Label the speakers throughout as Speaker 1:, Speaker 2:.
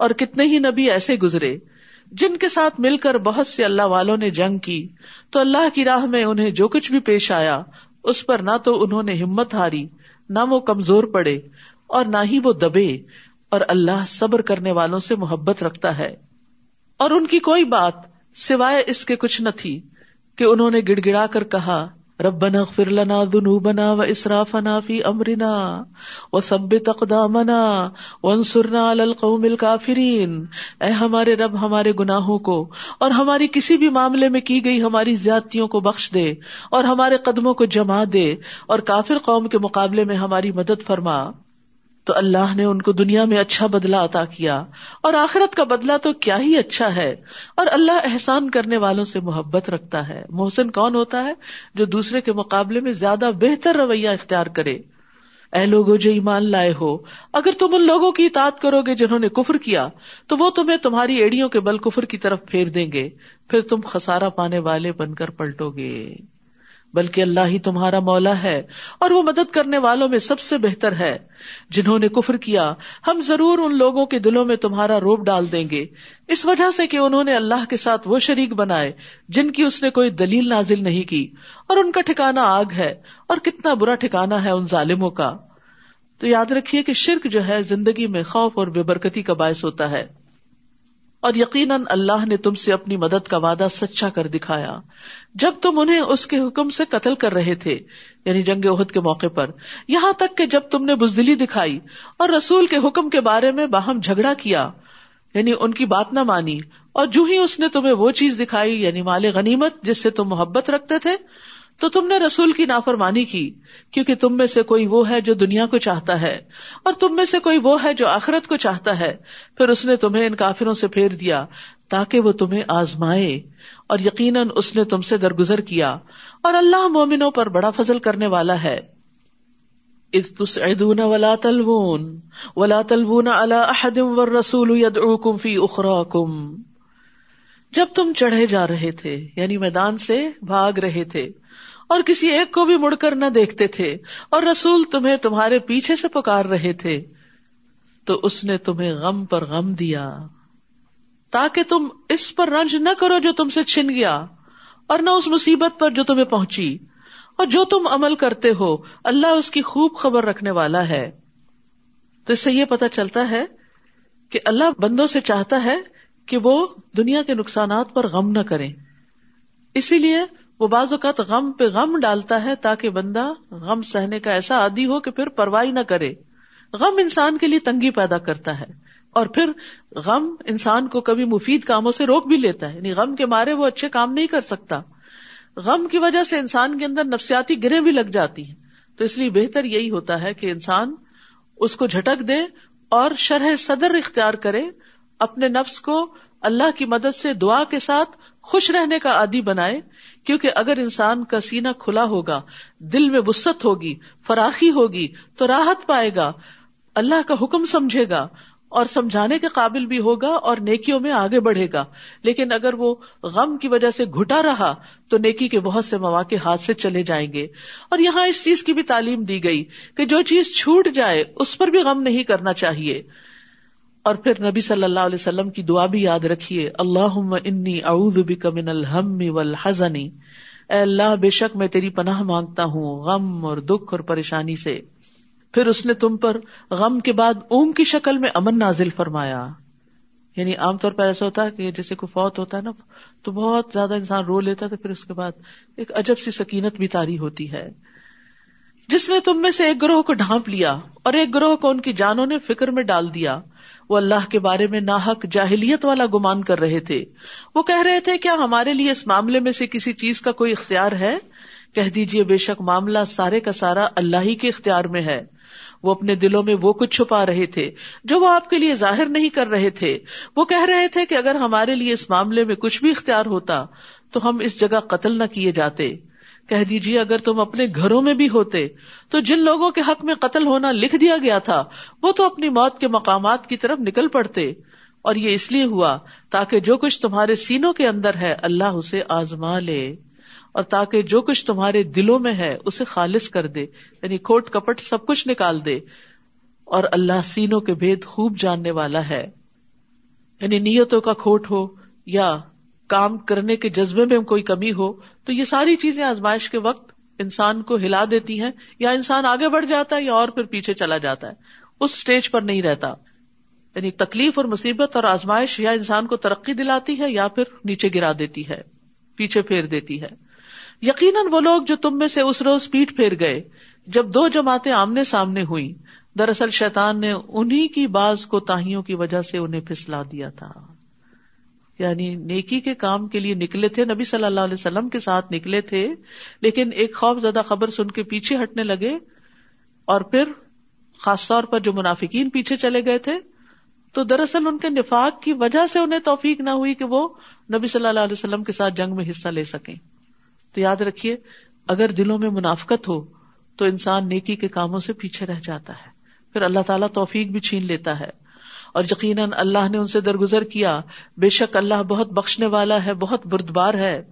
Speaker 1: اور کتنے ہی نبی ایسے گزرے جن کے ساتھ مل کر بہت سے اللہ والوں نے جنگ کی، تو اللہ کی راہ میں انہیں جو کچھ بھی پیش آیا، اس پر نہ تو انہوں نے ہمت ہاری، نہ وہ کمزور پڑے اور نہ ہی وہ دبے اور اللہ صبر کرنے والوں سے محبت رکھتا ہے۔ اور ان کی کوئی بات سوائے اس کے کچھ نہ تھی کہ انہوں نے گڑ گڑا کر کہا ربنا اغفر لنا ذنوبنا و في امرنا وثبت اقدامنا وانصرنا على القوم الكافرين۔ اے ہمارے رب، ہمارے گناہوں کو اور ہماری کسی بھی معاملے میں کی گئی ہماری زیادتیوں کو بخش دے اور ہمارے قدموں کو جما دے اور کافر قوم کے مقابلے میں ہماری مدد فرما۔ تو اللہ نے ان کو دنیا میں اچھا بدلا عطا کیا اور آخرت کا بدلا تو کیا ہی اچھا ہے اور اللہ احسان کرنے والوں سے محبت رکھتا ہے محسن کون ہوتا ہے جو دوسرے کے مقابلے میں زیادہ بہتر رویہ اختیار کرے اے لوگوں، جو ایمان لائے ہو، اگر تم ان لوگوں کی اطاعت کرو گے جنہوں نے کفر کیا، تو وہ تمہیں تمہاری ایڑیوں کے بل کفر کی طرف پھیر دیں گے، پھر تم خسارا پانے والے بن کر پلٹو گے۔ بلکہ اللہ ہی تمہارا مولا ہے اور وہ مدد کرنے والوں میں سب سے بہتر ہے۔ جنہوں نے کفر کیا، ہم ضرور ان لوگوں کے دلوں میں تمہارا روپ ڈال دیں گے۔ اس وجہ سے کہ انہوں نے اللہ کے ساتھ وہ شریک بنائے، جن کی اس نے کوئی دلیل نازل نہیں کی۔ اور ان کا ٹھکانا آگ ہے، اور کتنا برا ٹھکانا ہے ان ظالموں کا۔ تو یاد رکھیے کہ شرک جو ہے زندگی میں خوف اور بے برکتی کا باعث ہوتا ہے۔ اور یقیناً اللہ نے تم سے اپنی مدد کا وعدہ سچا کر دکھایا۔ جب تم انہیں اس کے حکم سے قتل کر رہے تھے یعنی جنگ عہد کے موقع پر، یہاں تک کہ جب تم نے بزدلی دکھائی اور رسول کے حکم کے بارے میں باہم جھگڑا کیا یعنی ان کی بات نہ مانی، اور جو ہی اس نے تمہیں وہ چیز دکھائی یعنی مال غنیمت، جس سے تم محبت رکھتے تھے تو تم نے رسول کی نافرمانی کی، کیونکہ تم میں سے کوئی وہ ہے جو دنیا کو چاہتا ہے، اور تم میں سے کوئی وہ ہے جو آخرت کو چاہتا ہے۔ پھر اس نے تمہیں ان کافروں سے پھیر دیا، تاکہ وہ تمہیں آزمائے، اور یقیناً اس نے تم سے درگزر کیا۔ اور اللہ مومنوں پر بڑا فضل کرنے والا ہے۔ ولا تلون ولا تلون رسول فی اخراکم۔ جب تم چڑھے جا رہے تھے یعنی میدان سے بھاگ رہے تھے اور کسی ایک کو بھی مڑ کر نہ دیکھتے تھے، اور رسول تمہیں تمہارے پیچھے سے پکار رہے تھے۔ تو اس نے تمہیں غم پر غم دیا۔ تاکہ تم اس پر رنج نہ کرو جو تم سے چھن گیا، اور نہ اس مصیبت پر جو تمہیں پہنچی۔ اور جو تم عمل کرتے ہو، اللہ اس کی خوب خبر رکھنے والا ہے۔ تو اس سے یہ پتا چلتا ہے کہ اللہ بندوں سے چاہتا ہے کہ وہ دنیا کے نقصانات پر غم نہ کریں۔ اسی لیے وہ بعض اوقات غم پہ غم ڈالتا ہے تاکہ بندہ غم سہنے کا ایسا عادی ہو کہ پھر پرواہی نہ کرے۔ غم انسان کے لیے تنگی پیدا کرتا ہے اور پھر غم انسان کو کبھی مفید کاموں سے روک بھی لیتا ہے یعنی غم کے مارے وہ اچھے کام نہیں کر سکتا۔ غم کی وجہ سے انسان کے اندر نفسیاتی گرے بھی لگ جاتی ہیں۔ تو اس لیے بہتر یہی ہوتا ہے کہ انسان اس کو جھٹک دے اور شرح صدر اختیار کرے، اپنے نفس کو اللہ کی مدد سے دعا کے ساتھ خوش رہنے کا عادی بنائے۔ کیونکہ اگر انسان کا سینا کھلا ہوگا، دل میں وسط ہوگی، فراخی ہوگی، تو راحت پائے گا، اللہ کا حکم سمجھے گا، اور سمجھانے کے قابل بھی ہوگا اور نیکیوں میں آگے بڑھے گا۔ لیکن اگر وہ غم کی وجہ سے گھٹا رہا، تو نیکی کے بہت سے مواقع ہاتھ سے چلے جائیں گے۔ اور یہاں اس چیز کی بھی تعلیم دی گئی کہ جو چیز چھوٹ جائے، اس پر بھی غم نہیں کرنا چاہیے۔ اور پھر نبی صلی اللہ علیہ وسلم کی دعا بھی یاد رکھیے اللہ انی اعوذ بک من الہم والحزن. اے اللہ، بے شک میں تیری پناہ مانگتا ہوں، غم اور دکھ اور پریشانی سے۔ پھر اس نے تم پر غم کے بعد اونگ کی شکل میں امن نازل فرمایا۔ یعنی عام طور پر ایسا ہوتا ہے کہ جیسے کوئی فوت ہوتا ہے نا، تو بہت زیادہ انسان رو لیتا ہے، تو پھر اس کے بعد ایک عجب سی سکینت بھی تاری ہوتی ہے۔ جس نے تم میں سے ایک گروہ کو ڈھانپ لیا اور ایک گروہ کو ان کی جانوں نے فکر میں ڈال دیا۔ وہ اللہ کے بارے میں ناحک جاہلیت والا گمان کر رہے تھے۔ وہ کہہ رہے تھے کیا ہمارے لیے اس معاملے میں سے کسی چیز کا کوئی اختیار ہے؟ کہہ دیجیے بے شک معاملہ سارے کا سارا اللہ ہی کے اختیار میں ہے۔ وہ اپنے دلوں میں وہ کچھ چھپا رہے تھے جو وہ آپ کے لیے ظاہر نہیں کر رہے تھے۔ وہ کہہ رہے تھے کہ اگر ہمارے لیے اس معاملے میں کچھ بھی اختیار ہوتا تو ہم اس جگہ قتل نہ کیے جاتے۔ کہہ دیجیے اگر تم اپنے گھروں میں بھی ہوتے تو جن لوگوں کے حق میں قتل ہونا لکھ دیا گیا تھا، وہ تو اپنی موت کے مقامات کی طرف نکل پڑتے۔ اور یہ اس لیے ہوا تاکہ جو کچھ تمہارے سینوں کے اندر ہے، اللہ اسے آزما لے۔ اور تاکہ جو کچھ تمہارے دلوں میں ہے، اسے خالص کر دے۔ یعنی کھوٹ کپٹ سب کچھ نکال دے۔ اور اللہ سینوں کے بھید خوب جاننے والا ہے۔ یعنی نیتوں کا کھوٹ ہو یا کام کرنے کے جذبے میں کوئی کمی ہو، تو یہ ساری چیزیں آزمائش کے وقت انسان کو ہلا دیتی ہیں، یا انسان آگے بڑھ جاتا ہے یا اور پھر پیچھے چلا جاتا ہے۔ اس اسٹیج پر نہیں رہتا۔ یعنی تکلیف اور مصیبت اور آزمائش یا انسان کو ترقی دلاتی ہے یا پھر نیچے گرا دیتی ہے، پیچھے پھیر دیتی ہے۔ یقیناً وہ لوگ جو تم میں سے اس روز پیٹ پھیر گئے، جب دو جماعتیں آمنے سامنے ہوئی دراصل شیطان نے انہیں کی بعض کو تاہیوں کی وجہ سے انہیں پھسلا دیا تھا۔ یعنی نیکی کے کام کے لیے نکلے تھے، نبی صلی اللہ علیہ وسلم کے ساتھ نکلے تھے، لیکن ایک خوف زدہ خبر سن کے پیچھے ہٹنے لگے اور پھر خاص طور پر جو منافقین پیچھے چلے گئے تھے، تو دراصل ان کے نفاق کی وجہ سے انہیں توفیق نہ ہوئی کہ وہ نبی صلی اللہ علیہ وسلم کے ساتھ جنگ میں حصہ لے سکیں۔ تو یاد رکھیے، اگر دلوں میں منافقت ہو تو انسان نیکی کے کاموں سے پیچھے رہ جاتا ہے۔ پھر اللہ تعالیٰ توفیق بھی چھین لیتا ہے۔ اور یقیناً اللہ نے ان سے درگزر کیا۔ بے شک اللہ بہت بخشنے والا ہے، بہت بردبار ہے۔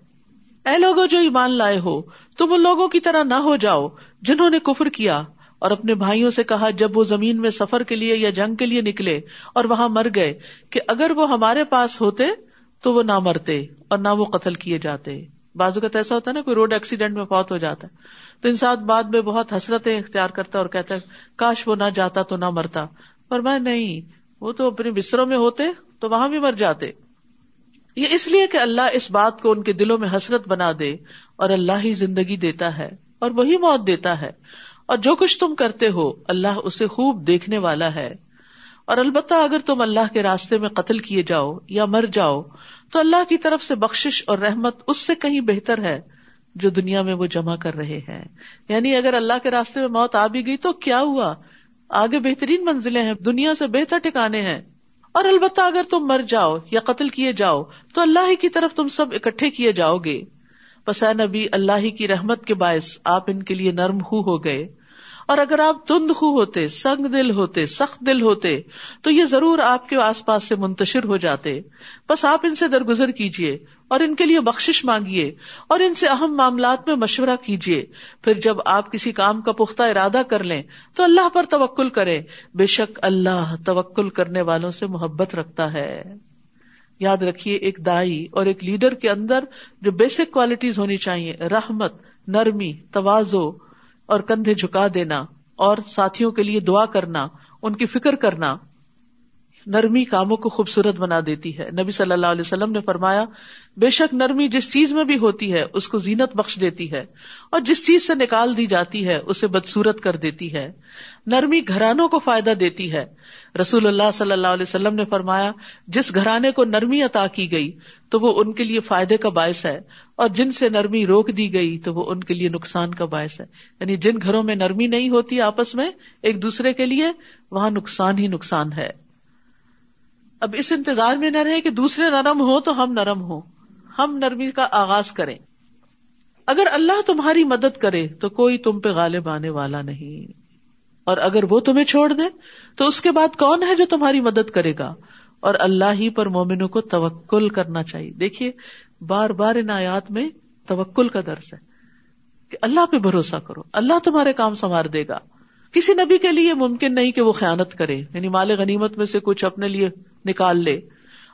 Speaker 1: اے لوگوں جو ایمان لائے ہو، تم ان لوگوں کی طرح نہ ہو جاؤ جنہوں نے کفر کیا اور اپنے بھائیوں سے کہا، جب وہ زمین میں سفر کے لیے یا جنگ کے لیے نکلے اور وہاں مر گئے کہ اگر وہ ہمارے پاس ہوتے تو وہ نہ مرتے اور نہ وہ قتل کیے جاتے۔ بازو کا ایسا ہوتا ہے نا، کوئی روڈ ایکسیڈنٹ میں فوت ہو جاتا ہے۔ تو انسان بعد میں بہت حسرتیں اختیار کرتا اور کہتا ہے، کاش وہ نہ جاتا تو نہ مرتا۔ پر میں نہیں وہ تو اپنے بستروں میں ہوتے تو وہاں بھی مر جاتے۔ یہ اس لیے کہ اللہ اس بات کو ان کے دلوں میں حسرت بنا دے اور اللہ ہی زندگی دیتا ہے اور وہی موت دیتا ہے۔ اور جو کچھ تم کرتے ہو، اللہ اسے خوب دیکھنے والا ہے۔ اور البتہ اگر تم اللہ کے راستے میں قتل کیے جاؤ یا مر جاؤ، تو اللہ کی طرف سے بخش اور رحمت اس سے کہیں بہتر ہے جو دنیا میں وہ جمع کر رہے ہیں۔ یعنی اگر اللہ کے راستے میں موت آ بھی گئی تو کیا ہوا؟ آگے بہترین منزلیں ہیں، دنیا سے بہتر ٹھکانے ہیں۔ اور البتہ اگر تم مر جاؤ یا قتل کیے جاؤ، تو اللہ ہی کی طرف تم سب اکٹھے کیے جاؤ گے۔ پس نبی، اللہ ہی کی رحمت کے باعث آپ ان کے لیے نرم ہو ہو گئے۔ اور اگر آپ تند خو ہوتے، سنگ دل ہوتے، سخت دل ہوتے، تو یہ ضرور آپ کے آس پاس سے منتشر ہو جاتے۔ بس آپ ان سے درگزر کیجیے اور ان کے لیے بخش مانگیے اور ان سے اہم معاملات میں مشورہ کیجیے پھر جب آپ کسی کام کا پختہ ارادہ کر لیں، تو اللہ پر توکل کرے بے شک اللہ توکل کرنے والوں سے محبت رکھتا ہے۔ یاد رکھیے ایک دائی اور ایک لیڈر کے اندر جو بیسک کوالٹیز ہونی چاہیے رحمت، نرمی، توازو اور کندھے جھکا دینا اور ساتھیوں کے لیے دعا کرنا، ان کی فکر کرنا نرمی کاموں کو خوبصورت بنا دیتی ہے۔ نبی صلی اللہ علیہ وسلم نے فرمایا، بے شک نرمی جس چیز میں بھی ہوتی ہے، اس کو زینت بخش دیتی ہے اور جس چیز سے نکال دی جاتی ہے، اسے بدسورت کر دیتی ہے۔ نرمی گھرانوں کو فائدہ دیتی ہے۔ رسول اللہ صلی اللہ علیہ وسلم نے فرمایا، جس گھرانے کو نرمی عطا کی گئی، تو وہ ان کے لیے فائدے کا باعث ہے، اور جن سے نرمی روک دی گئی، تو وہ ان کے لیے نقصان کا باعث ہے۔ یعنی جن گھروں میں نرمی نہیں ہوتی آپس میں، ایک دوسرے کے لیے وہاں نقصان ہی نقصان ہے۔ اب اس انتظار میں نہ رہے کہ دوسرے نرم ہو تو ہم نرم ہو ہم نرمی کا آغاز کریں۔ اگر اللہ تمہاری مدد کرے، تو کوئی تم پہ غالب آنے والا نہیں۔ اور اگر وہ تمہیں چھوڑ دے، تو اس کے بعد کون ہے جو تمہاری مدد کرے گا؟ اور اللہ ہی پر مومنوں کو توکل کرنا چاہیے۔ دیکھیے، بار بار ان آیات میں توکل کا درس ہے کہ اللہ پہ بھروسہ کرو۔ اللہ تمہارے کام سنوار دے گا۔ کسی نبی کے لیے ممکن نہیں کہ وہ خیانت کرے یعنی مال غنیمت میں سے کچھ اپنے لیے نکال لے۔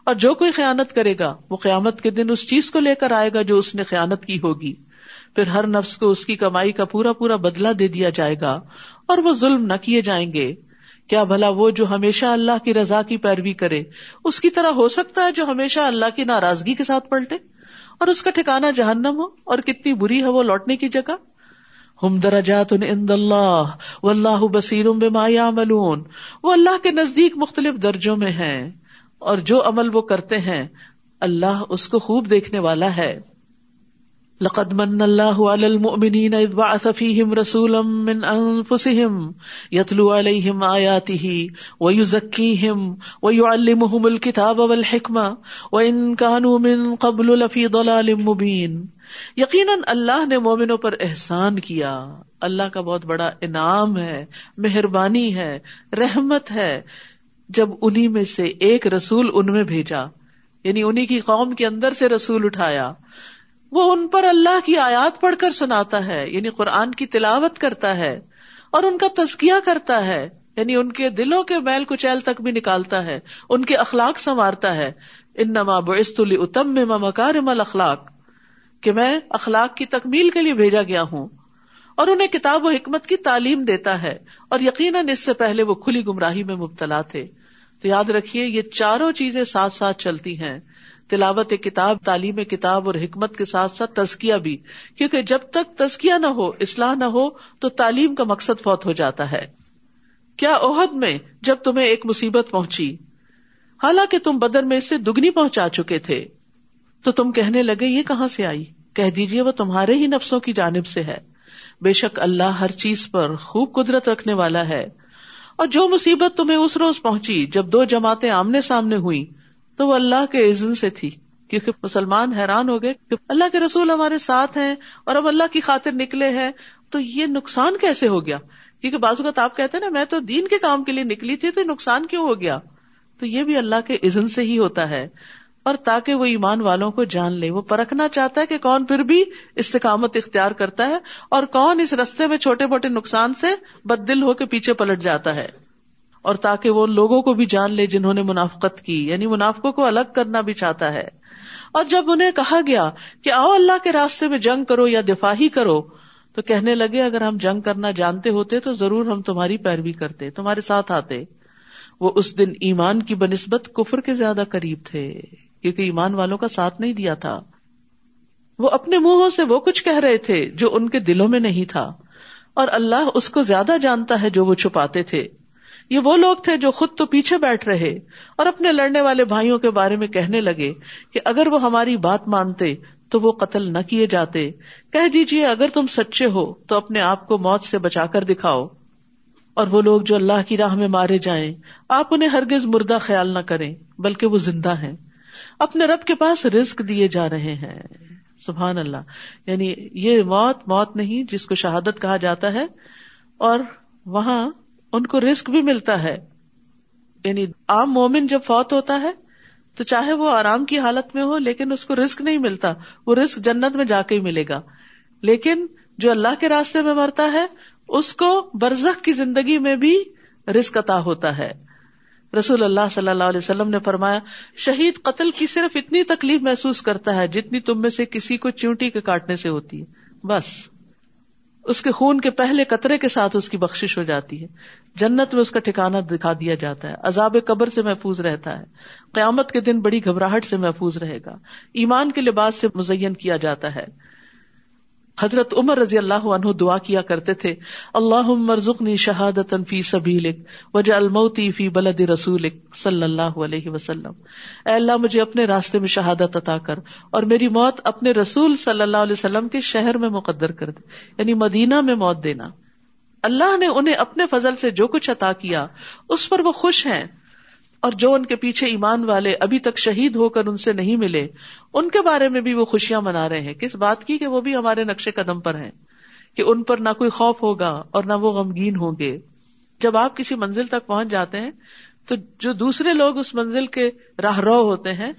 Speaker 1: اور جو کوئی خیانت کرے گا، وہ قیامت کے دن اس چیز کو لے کر آئے گا جو اس نے خیانت کی ہوگی۔ پھر ہر نفس کو اس کی کمائی کا پورا پورا بدلا دے دیا جائے گا اور وہ ظلم نہ کیے جائیں گے۔ کیا بھلا وہ جو ہمیشہ اللہ کی رضا کی پیروی کرے، اس کی طرح ہو سکتا ہے جو ہمیشہ اللہ کی ناراضگی کے ساتھ پلٹے؟ اور اس کا ٹھکانا جہنم ہو اور کتنی بری ہے وہ لوٹنے کی جگہ؟ ہم درجات اللہ و اللہ بصیر ملون وہ اللہ کے نزدیک مختلف درجوں میں ہیں اور جو عمل وہ کرتے ہیں، اللہ اس کو خوب دیکھنے والا ہے۔ لقد من اللہ على المؤمنین اذ بعث فیہم رسولا من انفسہم یتلو علیہم آیاتہ ویزکیہم ویعلمہم الكتاب والحکمہ وان کانوا من قبل لفی ضلال مبین۔ یقیناً اللہ نے مومنوں پر احسان کیا۔ اللہ کا بہت بڑا انعام ہے، مہربانی ہے، رحمت ہے۔ جب انہیں میں سے ایک رسول ان میں بھیجا یعنی انہیں کی قوم کے اندر سے رسول اٹھایا۔ وہ ان پر اللہ کی آیات پڑھ کر سناتا ہے یعنی قرآن کی تلاوت کرتا ہے، اور ان کا تزکیہ کرتا ہے یعنی ان کے دلوں کے میل کچیل تک بھی نکالتا ہے، ان کے اخلاق سنوارتا ہے۔ ان نما بست اتم میں اخلاق کہ میں اخلاق کی تکمیل کے لیے بھیجا گیا ہوں۔ اور انہیں کتاب و حکمت کی تعلیم دیتا ہے، اور یقیناً اس سے پہلے وہ کھلی گمراہی میں مبتلا تھے۔ تو یاد رکھیے، یہ چاروں چیزیں ساتھ ساتھ چلتی ہیں۔ تلاوت کتاب، تعلیم کتاب اور حکمت کے ساتھ ساتھ تزکیہ بھی۔ کیونکہ جب تک تزکیہ نہ ہو، اصلاح نہ ہو، تو تعلیم کا مقصد فوت ہو جاتا ہے۔ کیا عہد میں جب تمہیں ایک مصیبت پہنچی؟ حالانکہ تم بدر میں اس سے دگنی پہنچا چکے تھے۔ تو تم کہنے لگے، یہ کہاں سے آئی؟ کہہ دیجیے وہ تمہارے ہی نفسوں کی جانب سے ہے۔ بے شک اللہ ہر چیز پر خوب قدرت رکھنے والا ہے۔ اور جو مصیبت تمہیں اس روز پہنچی، جب دو جماعتیں آمنے سامنے ہوئی تو وہ اللہ کے عزن سے تھی، کیونکہ مسلمان حیران ہو گئے کہ اللہ کے رسول ہمارے ساتھ ہیں اور اب اللہ کی خاطر نکلے ہیں، تو یہ نقصان کیسے ہو گیا؟ کیونکہ بازو کا آپ کہتے ہیں نا، میں تو دین کے کام کے لیے نکلی تھی تو نقصان کیوں ہو گیا؟ تو یہ بھی اللہ کے عزن سے ہی ہوتا ہے۔ اور تاکہ وہ ایمان والوں کو جان لے، وہ پرکھنا چاہتا ہے کہ کون پھر بھی استقامت اختیار کرتا ہے اور کون اس رستے میں چھوٹے موٹے نقصان سے بد دل ہو کے پیچھے پلٹ جاتا ہے۔ اور تاکہ وہ لوگوں کو بھی جان لے جنہوں نے منافقت کی یعنی منافقوں کو الگ کرنا بھی چاہتا ہے۔ اور جب انہیں کہا گیا کہ آؤ اللہ کے راستے میں جنگ کرو یا دفاع ہی کرو، تو کہنے لگے، اگر ہم جنگ کرنا جانتے ہوتے تو ضرور ہم تمہاری پیروی کرتے، تمہارے ساتھ آتے۔ وہ اس دن ایمان کی بنسبت کفر کے زیادہ قریب تھے، کیونکہ ایمان والوں کا ساتھ نہیں دیا تھا۔ وہ اپنے منہوں سے وہ کچھ کہہ رہے تھے جو ان کے دلوں میں نہیں تھا، اور اللہ اس کو زیادہ جانتا ہے جو وہ چھپاتے تھے۔ یہ وہ لوگ تھے جو خود تو پیچھے بیٹھ رہے اور اپنے لڑنے والے بھائیوں کے بارے میں کہنے لگے کہ اگر وہ ہماری بات مانتے تو وہ قتل نہ کیے جاتے۔ کہہ دیجیے اگر تم سچے ہو تو اپنے آپ کو موت سے بچا کر دکھاؤ۔ اور وہ لوگ جو اللہ کی راہ میں مارے جائیں، آپ انہیں ہرگز مردہ خیال نہ کریں، بلکہ وہ زندہ ہیں۔ اپنے رب کے پاس رسک دیے جا رہے ہیں۔ سبحان اللہ۔ یعنی یہ موت موت نہیں، جس کو شہادت کہا جاتا ہے۔ اور وہاں ان کو رسک بھی ملتا ہے۔ یعنی عام مومن جب فوت ہوتا ہے، تو چاہے وہ آرام کی حالت میں ہو، لیکن اس کو رسک نہیں ملتا۔ وہ رسک جنت میں جا کے ہی ملے گا۔ لیکن جو اللہ کے راستے میں مرتا ہے، اس کو برزخ کی زندگی میں بھی رسک عطا ہوتا ہے۔ رسول اللہ صلی اللہ علیہ وسلم نے فرمایا، شہید قتل کی صرف اتنی تکلیف محسوس کرتا ہے جتنی تم میں سے کسی کو چیونٹی کے کاٹنے سے ہوتی ہے۔ بس۔ اس کے خون کے پہلے قطرے کے ساتھ اس کی بخش ہو جاتی ہے۔ جنت میں اس کا ٹھکانا دکھا دیا جاتا ہے۔ عذاب قبر سے محفوظ رہتا ہے۔ قیامت کے دن بڑی گھبراہٹ سے محفوظ رہے گا۔ ایمان کے لباس سے مزین کیا جاتا ہے۔ حضرت عمر رضی اللہ عنہ دعا کیا کرتے تھے اللہ مرزنی شہادت فی سبیلک وجہ الموتی فی بلد رسول صلی اللہ علیہ وسلم۔ اے اللہ، مجھے اپنے راستے میں شہادت عطا کر اور میری موت اپنے رسول صلی اللہ علیہ وسلم کے شہر میں مقدر کر دے یعنی مدینہ میں موت دینا۔ اللہ نے انہیں اپنے فضل سے جو کچھ عطا کیا، اس پر وہ خوش ہیں۔ اور جو ان کے پیچھے ایمان والے ابھی تک شہید ہو کر ان سے نہیں ملے، ان کے بارے میں بھی وہ خوشیاں منا رہے ہیں۔ کس بات کی کہ وہ بھی ہمارے نقشے قدم پر ہیں؟ کہ ان پر نہ کوئی خوف ہوگا اور نہ وہ غمگین ہوں گے۔ جب آپ کسی منزل تک پہنچ جاتے ہیں، تو جو دوسرے لوگ اس منزل کے راہ رو ہوتے ہیں،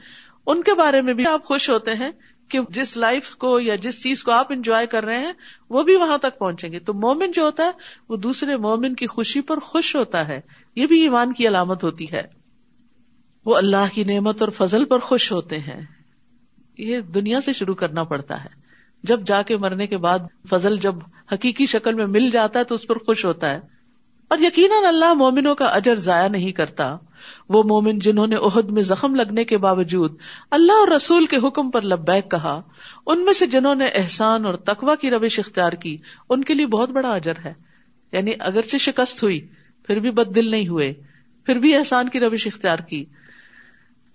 Speaker 1: ان کے بارے میں بھی آپ خوش ہوتے ہیں کہ جس لائف کو یا جس چیز کو آپ انجوائے کر رہے ہیں، وہ بھی وہاں تک پہنچیں گے۔ تو مومن جو ہوتا ہے، وہ دوسرے مومن کی خوشی پر خوش ہوتا ہے۔ یہ بھی ایمان کی علامت ہوتی ہے۔ وہ اللہ کی نعمت اور فضل پر خوش ہوتے ہیں۔ یہ دنیا سے شروع کرنا پڑتا ہے۔ جب جا کے مرنے کے بعد فضل جب حقیقی شکل میں مل جاتا ہے تو اس پر خوش ہوتا ہے۔ اور یقیناً اللہ مومنوں کا اجر ضائع نہیں کرتا۔ وہ مومن جنہوں نے عہد میں زخم لگنے کے باوجود اللہ اور رسول کے حکم پر لبیک کہا، ان میں سے جنہوں نے احسان اور تقوا کی روش اختیار کی، ان کے لیے بہت بڑا اجر ہے۔ یعنی اگرچہ شکست ہوئی، پھر بھی بد دل نہیں ہوئے، پھر بھی احسان کی روش اختیار کی۔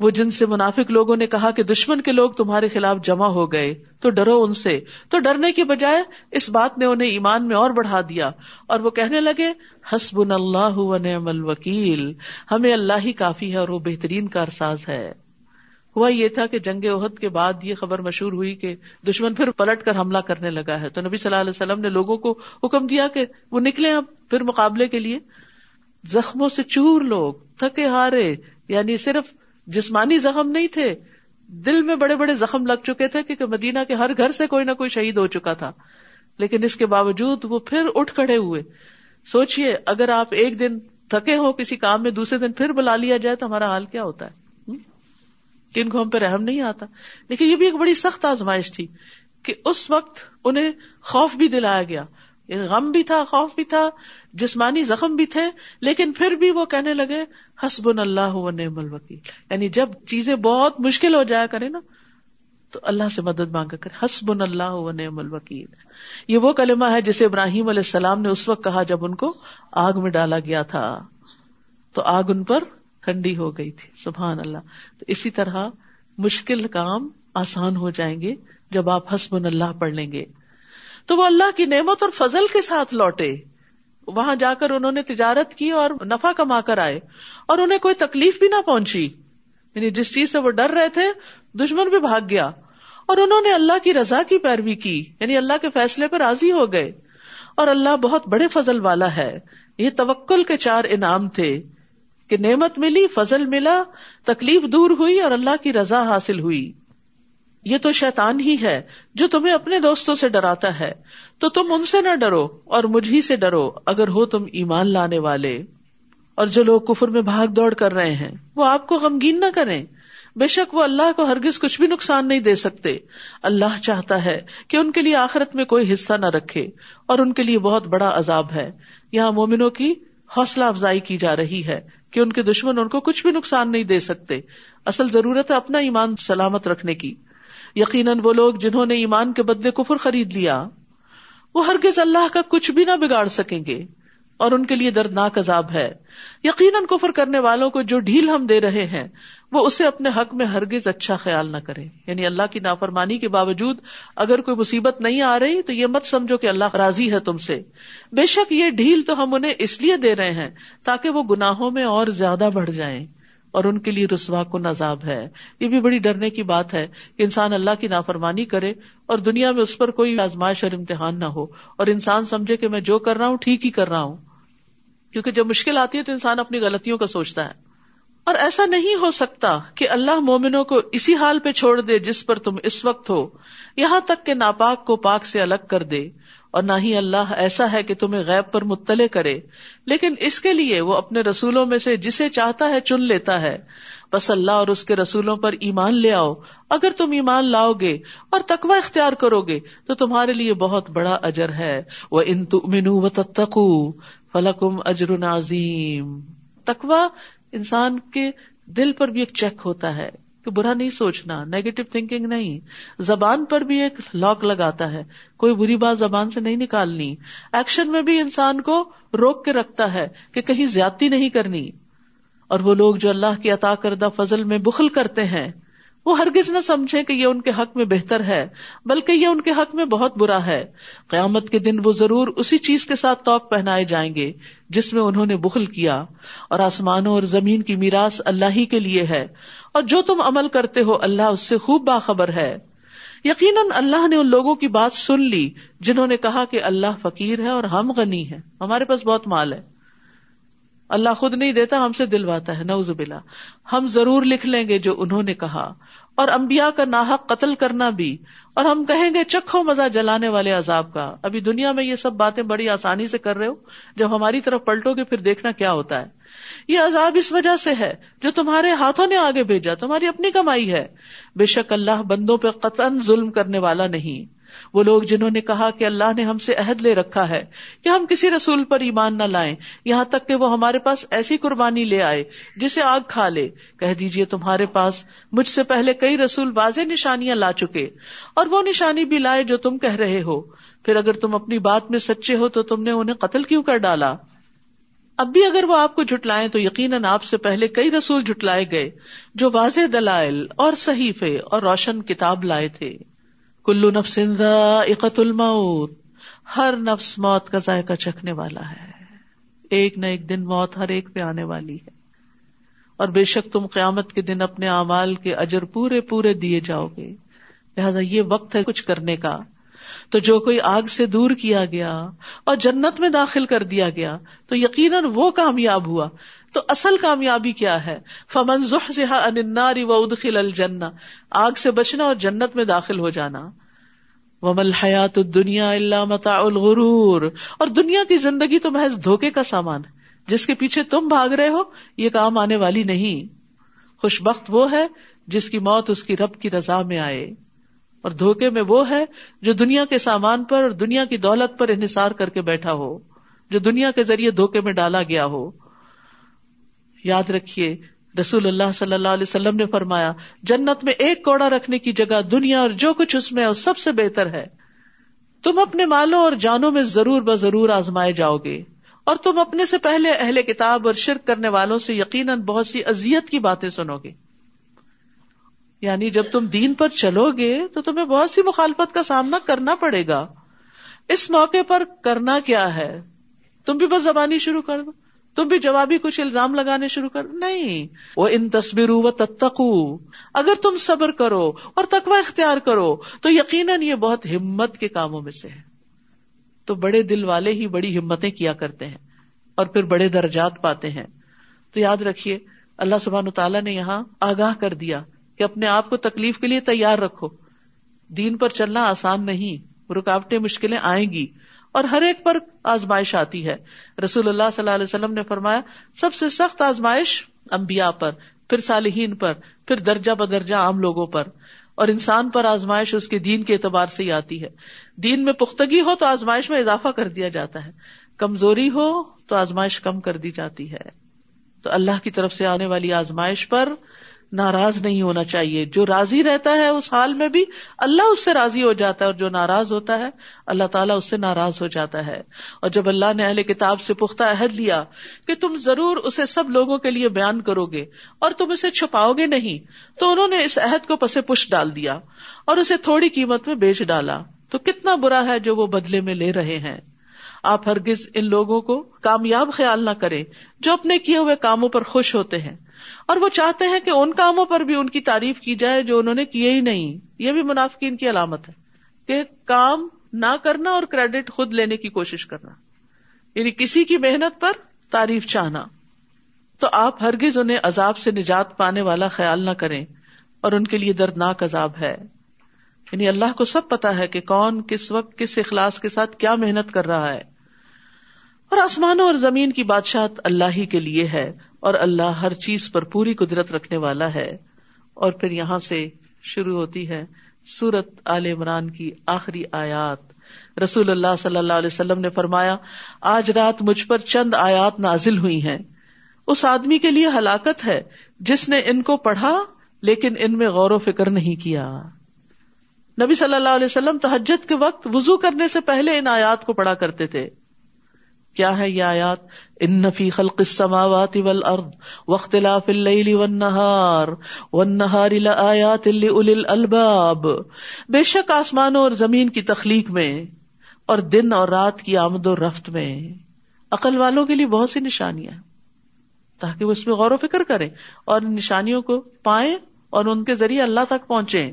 Speaker 1: وہ جن سے منافق لوگوں نے کہا کہ دشمن کے لوگ تمہارے خلاف جمع ہو گئے، تو ڈرو ان سے۔ تو ڈرنے کی بجائے اس بات نے انہیں ایمان میں اور بڑھا دیا۔ اور وہ کہنے لگے حسب اللہ و نعم الوکیل، ہمیں اللہ ہی کافی ہے اور وہ بہترین کارساز ہے۔ ہوا یہ تھا کہ جنگ عہد کے بعد یہ خبر مشہور ہوئی کہ دشمن پھر پلٹ کر حملہ کرنے لگا ہے۔ تو نبی صلی اللہ علیہ وسلم نے لوگوں کو حکم دیا کہ وہ نکلے اب پھر مقابلے کے لیے۔ زخموں سے چور لوگ، تھکے ہارے یعنی صرف جسمانی زخم نہیں تھے۔ دل میں بڑے بڑے زخم لگ چکے تھے کیونکہ مدینہ کے ہر گھر سے کوئی نہ کوئی شہید ہو چکا تھا۔ لیکن اس کے باوجود وہ پھر اٹھ کھڑے ہوئے۔ سوچئے، اگر آپ ایک دن تھکے ہو کسی کام میں، دوسرے دن پھر بلا لیا جائے تو ہمارا حال کیا ہوتا ہے؟ کن کو ہم پہ رحم نہیں آتا؟ لیکن یہ بھی ایک بڑی سخت آزمائش تھی کہ اس وقت انہیں خوف بھی دلایا گیا۔ غم بھی تھا، خوف بھی تھا۔ جسمانی زخم بھی تھے، لیکن پھر بھی وہ کہنے لگے حسب اللہ و نعم الوکیل۔ یعنی جب چیزیں بہت مشکل ہو جایا کرے نا، تو اللہ سے مدد مانگا کرے۔ حسب اللہ و نعم الوکیل۔ یہ وہ کلمہ ہے جسے ابراہیم علیہ السلام نے اس وقت کہا جب ان کو آگ میں ڈالا گیا تھا۔ تو آگ ان پر ٹھنڈی ہو گئی تھی۔ سبحان اللہ۔ تو اسی طرح مشکل کام آسان ہو جائیں گے جب آپ حسب اللہ پڑھ لیں گے۔ تو وہ اللہ کی نعمت اور فضل کے ساتھ لوٹے۔ وہاں جا کر انہوں نے تجارت کی اور نفع کما کر آئے اور انہیں کوئی تکلیف بھی نہ پہنچی۔ یعنی جس چیز سے وہ ڈر رہے تھے، دشمن بھی بھاگ گیا اور انہوں نے اللہ کی رضا کی پیروی کی یعنی اللہ کے فیصلے پر راضی ہو گئے۔ اور اللہ بہت بڑے فضل والا ہے۔ یہ توکل کے چار انعام تھے کہ نعمت ملی، فضل ملا، تکلیف دور ہوئی اور اللہ کی رضا حاصل ہوئی۔ یہ تو شیطان ہی ہے جو تمہیں اپنے دوستوں سے ڈراتا ہے۔ تو تم ان سے نہ ڈرو اور مجھ ہی سے ڈرو، اگر ہو تم ایمان لانے والے۔ اور جو لوگ کفر میں بھاگ دوڑ کر رہے ہیں، وہ آپ کو غمگین نہ کریں۔ بے شک وہ اللہ کو ہرگز کچھ بھی نقصان نہیں دے سکتے۔ اللہ چاہتا ہے کہ ان کے لیے آخرت میں کوئی حصہ نہ رکھے، اور ان کے لیے بہت بڑا عذاب ہے۔ یہاں مومنوں کی حوصلہ افزائی کی جا رہی ہے کہ ان کے دشمن ان کو کچھ بھی نقصان نہیں دے سکتے۔ اصل ضرورت ہے اپنا ایمان سلامت رکھنے کی۔ یقیناً وہ لوگ جنہوں نے ایمان کے بدلے کفر خرید لیا وہ ہرگز اللہ کا کچھ بھی نہ بگاڑ سکیں گے اور ان کے لیے دردناک عذاب ہے۔ یقیناً کفر کرنے والوں کو جو ڈھیل ہم دے رہے ہیں، وہ اسے اپنے حق میں ہرگز اچھا خیال نہ کرے یعنی اللہ کی نافرمانی کے باوجود اگر کوئی مصیبت نہیں آ رہی تو یہ مت سمجھو کہ اللہ راضی ہے تم سے۔ بے شک یہ ڈھیل تو ہم انہیں اس لیے دے رہے ہیں تاکہ وہ گناہوں میں اور زیادہ بڑھ جائیں۔ اور ان کے لیے رسوا کو نذاب ہے۔ یہ بھی بڑی ڈرنے کی بات ہے کہ انسان اللہ کی نافرمانی کرے اور دنیا میں اس پر کوئی آزمائش اور امتحان نہ ہو اور انسان سمجھے کہ میں جو کر رہا ہوں، ٹھیک ہی کر رہا ہوں۔ کیونکہ جب مشکل آتی ہے تو انسان اپنی غلطیوں کا سوچتا ہے۔ اور ایسا نہیں ہو سکتا کہ اللہ مومنوں کو اسی حال پہ چھوڑ دے جس پر تم اس وقت ہو۔ یہاں تک کہ ناپاک کو پاک سے الگ کر دے۔ اور نہ ہی اللہ ایسا ہے کہ تمہیں غیب پر مطلع کرے۔ لیکن اس کے لیے وہ اپنے رسولوں میں سے جسے چاہتا ہے چن لیتا ہے۔ بس اللہ اور اس کے رسولوں پر ایمان لے آؤ۔ اگر تم ایمان لاؤ گے اور تقوی اختیار کرو گے تو تمہارے لیے بہت بڑا اجر ہے۔ وہ ان تمنو و تقو فلکم اجر نظیم تقوا انسان کے دل پر بھی ایک چیک ہوتا ہے۔ کہ برا نہیں سوچنا نیگیٹو تھنکنگ نہیں۔ زبان پر بھی ایک لاک لگاتا ہے۔ کوئی بری بات زبان سے نہیں نکالنی۔ ایکشن میں بھی انسان کو روک کے رکھتا ہے کہ کہیں زیادتی نہیں کرنی۔ اور وہ لوگ جو اللہ کی عطا کردہ فضل میں بخل کرتے ہیں۔ وہ ہرگز نہ سمجھے کہ یہ ان کے حق میں بہتر ہے، بلکہ یہ ان کے حق میں بہت برا ہے۔ قیامت کے دن وہ ضرور اسی چیز کے ساتھ توق پہنائے جائیں گے جس میں انہوں نے بخل کیا۔ اور آسمانوں اور زمین کی میراث اللہ ہی کے لیے ہے۔ اور جو تم عمل کرتے ہو، اللہ اس سے خوب باخبر ہے۔ یقیناً اللہ نے ان لوگوں کی بات سن لی جنہوں نے کہا کہ اللہ فقیر ہے اور ہم غنی ہے ہمارے پاس بہت مال ہے۔ اللہ خود نہیں دیتا، ہم سے دلواتا ہے نوز بلا ہم ضرور لکھ لیں گے جو انہوں نے کہا۔ اور امبیا کا ناحق قتل کرنا بھی۔ اور ہم کہیں گے، چکھو مزہ جلانے والے عذاب کا۔ ابھی دنیا میں یہ سب باتیں بڑی آسانی سے کر رہے ہو۔ جب ہماری طرف پلٹو گے، پھر دیکھنا کیا ہوتا ہے۔ یہ عذاب اس وجہ سے ہے جو تمہارے ہاتھوں نے آگے بھیجا۔ تمہاری اپنی کمائی ہے۔ بے شک اللہ بندوں پہ قطن ظلم کرنے والا نہیں۔ وہ لوگ جنہوں نے کہا کہ اللہ نے ہم سے عہد لے رکھا ہے کہ ہم کسی رسول پر ایمان نہ لائیں؟ یہاں تک کہ وہ ہمارے پاس ایسی قربانی لے آئے جسے آگ کھا لے۔ کہہ دیجیے تمہارے پاس مجھ سے پہلے کئی رسول واضح نشانیاں لا چکے اور وہ نشانی بھی لائے جو تم کہہ رہے ہو۔ پھر اگر تم اپنی بات میں سچے ہو تو تم نے انہیں قتل کیوں کر ڈالا؟ اب بھی اگر وہ آپ کو جٹلائیں تو یقیناً آپ سے پہلے کئی رسول جٹلائے گئے جو واضح دلائل اور صحیفے اور روشن کتاب لائے تھے۔ کلو نفس اقت الموت، ہر نفس موت کا ذائقہ چکھنے والا ہے۔ ایک نہ ایک دن موت ہر ایک پہ آنے والی ہے۔ اور بے شک تم قیامت کے دن اپنے اعمال کے اجر پورے پورے دیے جاؤ گے۔ لہٰذا یہ وقت ہے کچھ کرنے کا۔ تو جو کوئی آگ سے دور کیا گیا اور جنت میں داخل کر دیا گیا، تو یقیناً وہ کامیاب ہوا۔ تو اصل کامیابی کیا ہے؟ فمن اناری و ادخل الجنہ آگ سے بچنا اور جنت میں داخل ہو جانا۔ ومل حیات دنیا اللہ متا الغرور۔ اور دنیا کی زندگی تو محض دھوکے کا سامان ہے۔ جس کے پیچھے تم بھاگ رہے ہو، یہ کام آنے والی نہیں۔ خوش بخت وہ ہے جس کی موت اس کی رب کی رضا میں آئے۔ اور دھوکے میں وہ ہے جو دنیا کے سامان پر اور دنیا کی دولت پر انحصار کر کے بیٹھا ہو، جو دنیا کے ذریعے دھوکے میں ڈالا گیا ہو۔ یاد رکھیے، رسول اللہ صلی اللہ علیہ وسلم نے فرمایا، جنت میں ایک کوڑا رکھنے کی جگہ دنیا اور جو کچھ اس میں سب سے بہتر ہے۔ تم اپنے مالوں اور جانوں میں ضرور ب ضرور آزمائے جاؤ گے۔ اور تم اپنے سے پہلے اہل کتاب اور شرک کرنے والوں سے یقیناً بہت سی ازیت کی باتیں سنو گے۔ یعنی جب تم دین پر چلو گے، تو تمہیں بہت سی مخالفت کا سامنا کرنا پڑے گا۔ اس موقع پر کرنا کیا ہے؟ تم بھی بس زبانی شروع کر دو۔ تم بھی جوابی کچھ الزام لگانے شروع کر نہیں. وہ ان تصویر و تتقو اگر تم صبر کرو اور تقوی اختیار کرو، تو یقیناً یہ بہت ہمت کے کاموں میں سے ہے۔ تو بڑے دل والے ہی بڑی ہمتیں کیا کرتے ہیں اور پھر بڑے درجات پاتے ہیں۔ تو یاد رکھیے، اللہ سبحان تعالیٰ نے یہاں آگاہ کر دیا کہ اپنے آپ کو تکلیف کے لیے تیار رکھو۔ دین پر چلنا آسان نہیں، رکاوٹیں مشکلیں آئیں گی۔ اور ہر ایک پر آزمائش آتی ہے۔ رسول اللہ صلی اللہ علیہ وسلم نے فرمایا، سب سے سخت آزمائش امبیا پر، پھر صالحین پر، پھر درجہ بدرجہ عام لوگوں پر۔ اور انسان پر آزمائش اس کے دین کے اعتبار سے ہی آتی ہے۔ دین میں پختگی ہو تو آزمائش میں اضافہ کر دیا جاتا ہے۔ کمزوری ہو تو آزمائش کم کر دی جاتی ہے۔ تو اللہ کی طرف سے آنے والی آزمائش پر ناراض نہیں ہونا چاہیے۔ جو راضی رہتا ہے اس حال میں بھی اللہ اس سے راضی ہو جاتا ہے اور جو ناراض ہوتا ہے، اللہ تعالیٰ اس سے ناراض ہو جاتا ہے۔ اور جب اللہ نے اہل کتاب سے پختہ عہد لیا کہ تم ضرور اسے سب لوگوں کے لیے بیان کرو گے اور تم اسے چھپاؤ گے نہیں، تو انہوں نے اس عہد کو پسے پش ڈال دیا اور اسے تھوڑی قیمت میں بیچ ڈالا۔ تو کتنا برا ہے جو وہ بدلے میں لے رہے ہیں۔ آپ ہرگز ان لوگوں کو کامیاب خیال نہ کریں جو اپنے کیے ہوئے کاموں پر خوش ہوتے ہیں۔ اور وہ چاہتے ہیں کہ ان کاموں پر بھی ان کی تعریف کی جائے جو انہوں نے کیے ہی نہیں۔ یہ بھی منافقین کی علامت ہے کہ کام نہ کرنا اور کریڈٹ خود لینے کی کوشش کرنا۔ یعنی کسی کی محنت پر تعریف چاہنا۔ تو آپ ہرگز انہیں عذاب سے نجات پانے والا خیال نہ کریں اور ان کے لیے دردناک عذاب ہے۔ یعنی اللہ کو سب پتا ہے کہ کون کس وقت کس اخلاص کے ساتھ کیا محنت کر رہا ہے۔ اور آسمانوں اور زمین کی بادشاہت اللہ ہی کے لیے ہے اور اللہ ہر چیز پر پوری قدرت رکھنے والا ہے۔ اور پھر یہاں سے شروع ہوتی ہے سورت عال عمران کی آخری آیات۔ رسول اللہ صلی اللہ علیہ وسلم نے فرمایا، آج رات مجھ پر چند آیات نازل ہوئی ہیں۔ اس آدمی کے لیے ہلاکت ہے جس نے ان کو پڑھا لیکن ان میں غور و فکر نہیں کیا۔ نبی صلی اللہ علیہ وسلم تحجد کے وقت وزو کرنے سے پہلے ان آیات کو پڑھا کرتے تھے۔ کیا ہے یہ آیات؟ ان نفی خلق السماوات والارض واختلاف اللیل والنہار والنہار لآیات لأولی الالباب بے شک آسمانوں اور زمین کی تخلیق میں اور دن اور رات کی آمد و رفت میں عقل والوں کے لیے بہت سی نشانیاں تاکہ وہ اس میں غور و فکر کریں اور نشانیوں کو پائیں اور ان کے ذریعے اللہ تک پہنچے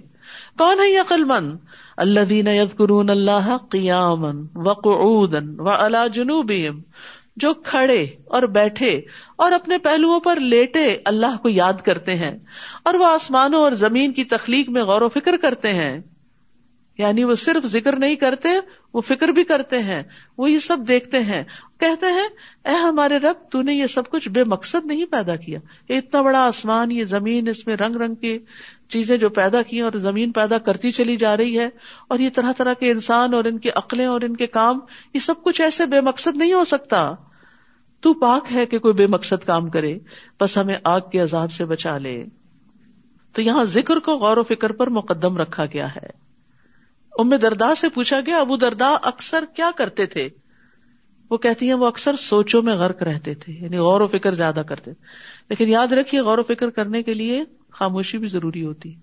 Speaker 1: کون ہے یہ عقل مند اللہ دین قرون اللہ قیام و اللہ جنوب جو کھڑے اور بیٹھے اور اپنے پہلوؤں پر لیٹے اللہ کو یاد کرتے ہیں اور وہ آسمانوں اور زمین کی تخلیق میں غور و فکر کرتے ہیں۔ یعنی وہ صرف ذکر نہیں کرتے، وہ فکر بھی کرتے ہیں، وہ یہ سب دیکھتے ہیں۔ کہتے ہیں، اے ہمارے رب، تو نے یہ سب کچھ بے مقصد نہیں پیدا کیا۔ یہ اتنا بڑا آسمان، یہ زمین، اس میں رنگ رنگ کی چیزیں جو پیدا کی اور زمین پیدا کرتی چلی جا رہی ہے۔ اور یہ طرح طرح کے انسان اور ان کی عقلیں اور ان کے کام، یہ سب کچھ ایسے بے مقصد نہیں ہو سکتا۔ تو پاک ہے کہ کوئی بے مقصد کام کرے، بس ہمیں آگ کے عذاب سے بچا لے۔ تو یہاں ذکر کو غور و فکر پر مقدم رکھا گیا ہے۔ ام دردا سے پوچھا گیا، ابو دردا اکثر کیا کرتے تھے؟ وہ کہتی ہیں، وہ اکثر سوچوں میں غرق رہتے تھے یعنی غور و فکر زیادہ کرتے تھے۔ لیکن یاد رکھیے، غور و فکر کرنے کے لیے خاموشی بھی ضروری ہوتی۔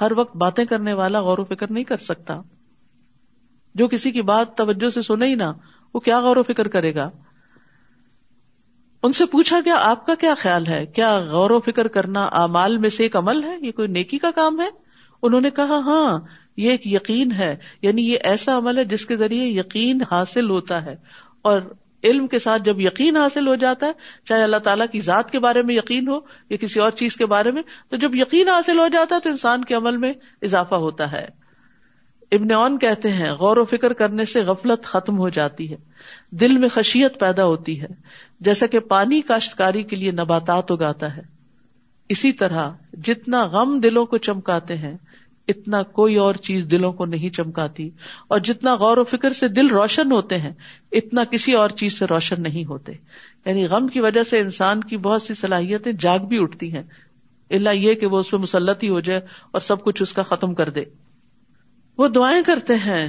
Speaker 1: ہر وقت باتیں کرنے والا غور و فکر نہیں کر سکتا۔ جو کسی کی بات توجہ سے سنے ہی نہ، وہ کیا غور و فکر کرے گا؟ ان سے پوچھا گیا، آپ کا کیا خیال ہے؟ کیا غور و فکر کرنا امال میں سے ایک عمل ہے؟ یہ کوئی نیکی کا کام ہے؟ انہوں نے کہا ہاں یہ ایک یقین ہے یعنی یہ ایسا عمل ہے جس کے ذریعے یقین حاصل ہوتا ہے۔ اور علم کے ساتھ جب یقین حاصل ہو جاتا ہے، چاہے اللہ تعالیٰ کی ذات کے بارے میں یقین ہو یا کسی اور چیز کے بارے میں، تو جب یقین حاصل ہو جاتا ہے تو انسان کے عمل میں اضافہ ہوتا ہے۔ ابن اون کہتے ہیں، غور و فکر کرنے سے غفلت ختم ہو جاتی ہے، دل میں خشیت پیدا ہوتی ہے، جیسا کہ پانی کاشتکاری کے لیے نباتات اگاتا ہے۔ اسی طرح جتنا غم دلوں کو چمکاتے ہیں اتنا کوئی اور چیز دلوں کو نہیں چمکاتی اور جتنا غور و فکر سے دل روشن ہوتے ہیں، اتنا کسی اور چیز سے روشن نہیں ہوتے۔ یعنی غم کی وجہ سے انسان کی بہت سی صلاحیتیں جاگ بھی اٹھتی ہیں۔ اللہ یہ کہ وہ اس پہ مسلط ہی ہو جائے اور سب کچھ اس کا ختم کر دے۔ وہ دعائیں کرتے ہیں۔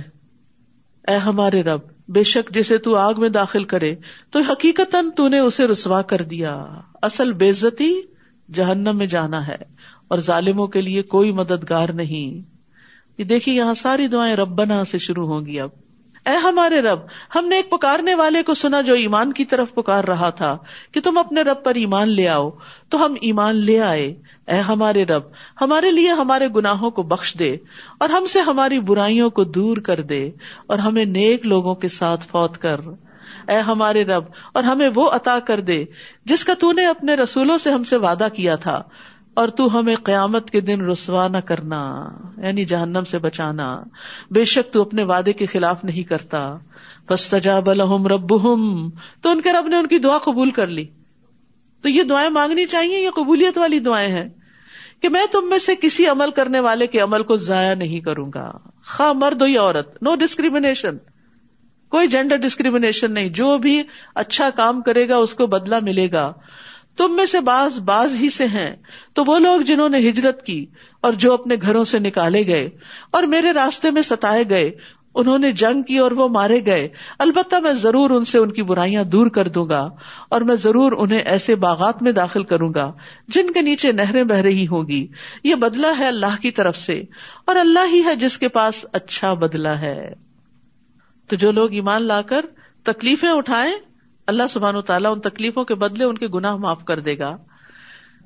Speaker 1: اے ہمارے رب، بے شک جسے تو آگ میں داخل کرے، تو حقیقت تو نے اسے رسوا کر دیا۔ اصل بےزتی جہنم میں جانا ہے۔ اور ظالموں کے لیے کوئی مددگار نہیں۔ یہ دیکھیے یہاں ساری دعائیں ربنا سے شروع ہوں گی اب۔ اے ہمارے رب، ہم نے ایک پکارنے والے کو سنا جو ایمان کی طرف پکار رہا تھا کہ تم اپنے رب پر ایمان لے آؤ، تو ہم ایمان لے آئے۔ اے ہمارے رب، ہمارے لیے ہمارے گناہوں کو بخش دے اور ہم سے ہماری برائیوں کو دور کر دے اور ہمیں نیک لوگوں کے ساتھ فوت کر۔ اے ہمارے رب، اور ہمیں وہ عطا کر دے جس کا تو نے اپنے رسولوں سے ہم سے وعدہ کیا تھا۔ اور تو ہمیں قیامت کے دن رسوا نہ کرنا یعنی جہنم سے بچانا۔ بے شک تو اپنے وعدے کے خلاف نہیں کرتا۔ بس تجاب رب تو ان کے رب نے ان کی دعا قبول کر لی۔ تو یہ دعائیں مانگنی چاہیے، یہ قبولیت والی دعائیں ہیں۔ کہ میں تم میں سے کسی عمل کرنے والے کے عمل کو ضائع نہیں کروں گا۔ خواہ مرد ہو یا عورت نو ڈسکریمنیشن کوئی جینڈر ڈسکریمنیشن نہیں۔ جو بھی اچھا کام کرے گا، اس کو بدلا ملے گا۔ تم میں سے باز باز ہی سے ہیں۔ تو وہ لوگ جنہوں نے ہجرت کی اور جو اپنے گھروں سے نکالے گئے اور میرے راستے میں ستائے گئے، انہوں نے جنگ کی اور وہ مارے گئے۔ البتہ میں ضرور ان سے ان کی برائیاں دور کر دوں گا اور میں ضرور انہیں ایسے باغات میں داخل کروں گا جن کے نیچے نہریں بہ رہی ہوگی۔ یہ بدلا ہے اللہ کی طرف سے اور اللہ ہی ہے جس کے پاس اچھا بدلا ہے۔ تو جو لوگ ایمان لا کر تکلیفیں اٹھائیں اللہ سبحان و تعالیٰ ان تکلیفوں کے بدلے ان کے گناہ معاف کر دے گا۔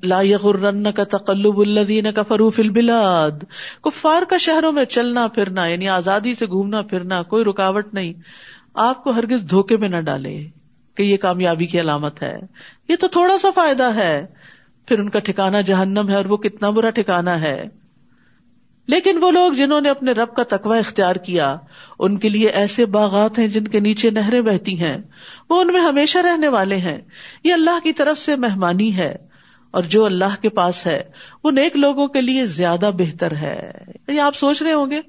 Speaker 1: لا یغرن کا تقلب الذین کفروا فی البلاد۔ کفار کا شہروں میں چلنا پھرنا یعنی آزادی سے گھومنا پھرنا کوئی رکاوٹ نہیں۔ آپ کو ہرگز دھوکے میں نہ ڈالے کہ یہ کامیابی کی علامت ہے۔ یہ تو تھوڑا سا فائدہ ہے۔ پھر ان کا ٹھکانا جہنم ہے اور وہ کتنا برا ٹھکانا ہے۔ لیکن وہ لوگ جنہوں نے اپنے رب کا تقوی اختیار کیا، ان کے لیے ایسے باغات ہیں جن کے نیچے نہریں بہتی ہیں۔ وہ ان میں ہمیشہ رہنے والے ہیں۔ یہ اللہ کی طرف سے مہمانی ہے۔ اور جو اللہ کے پاس ہے، وہ نیک لوگوں کے لیے زیادہ بہتر ہے۔ یہ آپ سوچ رہے ہوں گے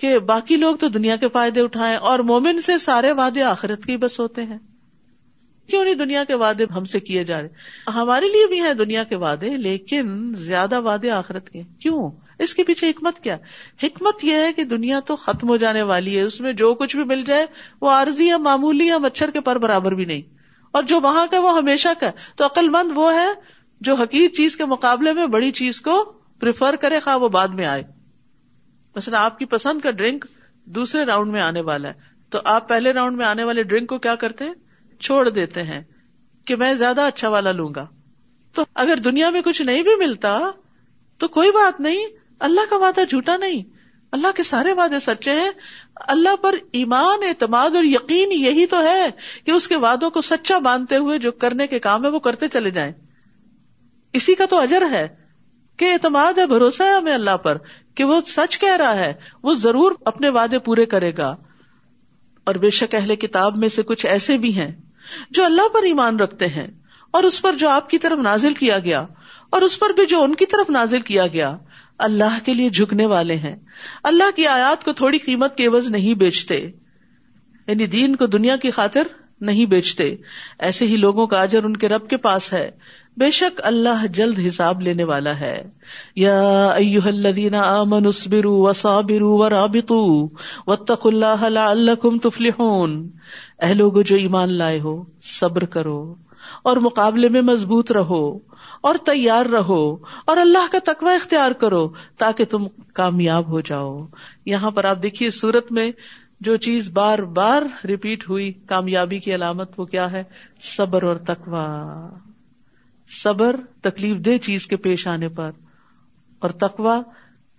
Speaker 1: کہ باقی لوگ تو دنیا کے فائدے اٹھائیں اور مومن سے سارے وعدے آخرت کے بس ہوتے ہیں۔ کیوں نہیں دنیا کے وعدے ہم سے کیے جا رہے؟ ہمارے لیے بھی ہیں دنیا کے وعدے، لیکن زیادہ وعدے آخرت کے۔ کیوں؟ اس کے پیچھے حکمت کیا؟ حکمت یہ ہے کہ دنیا تو ختم ہو جانے والی ہے، اس میں جو کچھ بھی مل جائے، وہ عارضی یا معمولی یا مچھر کے پر برابر بھی نہیں۔ اور جو وہاں کا وہ ہمیشہ کا تو عقل مند وہ ہے جو حقیق چیز کے مقابلے میں بڑی چیز کو پریفر کرے، خواہ وہ بعد میں آئے۔ مثلا آپ کی پسند کا ڈرنک دوسرے راؤنڈ میں آنے والا ہے۔ تو آپ پہلے راؤنڈ میں آنے والے ڈرنک کو کیا کرتے ہیں؟ چھوڑ دیتے ہیں کہ میں زیادہ اچھا والا لوں گا۔ تو اگر دنیا میں کچھ نہیں بھی ملتا، تو کوئی بات نہیں۔ اللہ کا وعدہ جھوٹا نہیں۔ اللہ کے سارے وعدے سچے ہیں۔ اللہ پر ایمان، اعتماد اور یقین یہی تو ہے کہ اس کے وعدوں کو سچا باندھتے ہوئے جو کرنے کے کام ہے وہ کرتے چلے جائیں۔ اسی کا تو اجر ہے کہ اعتماد ہے، بھروسہ ہے ہمیں اللہ پر کہ وہ سچ کہہ رہا ہے، وہ ضرور اپنے وعدے پورے کرے گا۔ اور بے شک اہل کتاب میں سے کچھ ایسے بھی ہیں جو اللہ پر ایمان رکھتے ہیں اور اس پر جو آپ کی طرف نازل کیا گیا اور اس پر بھی جو ان کی طرف نازل کیا گیا۔ اللہ کے لیے جھکنے والے ہیں۔ اللہ کی آیات کو تھوڑی قیمت کے عوض نہیں بیچتے۔ یعنی دین کو دنیا کی خاطر نہیں بیچتے۔ ایسے ہی لوگوں کا اجر ان کے رب کے پاس ہے۔ بے شک اللہ جلد حساب لینے والا ہے۔ یا الذین آمنوا اصبروا وصابروا ورابطوا واتقوا اللہ لعلکم تفلحون۔ اے لوگو جو ایمان لائے ہو، صبر کرو اور مقابلے میں مضبوط رہو۔ اور تیار رہو اور اللہ کا تقوی اختیار کرو تاکہ تم کامیاب ہو جاؤ۔ یہاں پر آپ دیکھیے سورت میں جو چیز بار بار ریپیٹ ہوئی، کامیابی کی علامت وہ کیا ہے؟ صبر اور تقوا صبر تکلیف دہ چیز کے پیش آنے پر اور تقوا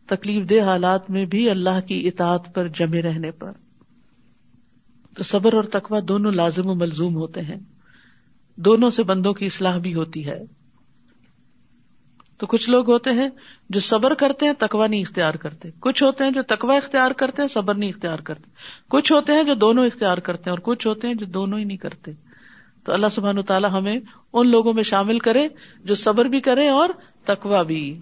Speaker 1: تکلیف دہ حالات میں بھی اللہ کی اطاعت پر جمے رہنے پر۔ تو صبر اور تقوا دونوں لازم و ملزوم ہوتے ہیں۔ دونوں سے بندوں کی اصلاح بھی ہوتی ہے۔ تو کچھ لوگ ہوتے ہیں جو صبر کرتے ہیں تکوا نہیں اختیار کرتے۔ کچھ ہوتے ہیں جو تکوا اختیار کرتے ہیں، صبر نہیں اختیار کرتے۔ کچھ ہوتے ہیں جو دونوں اختیار کرتے ہیں اور کچھ ہوتے ہیں جو دونوں ہی نہیں کرتے۔ تو اللہ سبحان تعالیٰ ہمیں ان لوگوں میں شامل کرے جو صبر بھی کرے اور تکوا بھی۔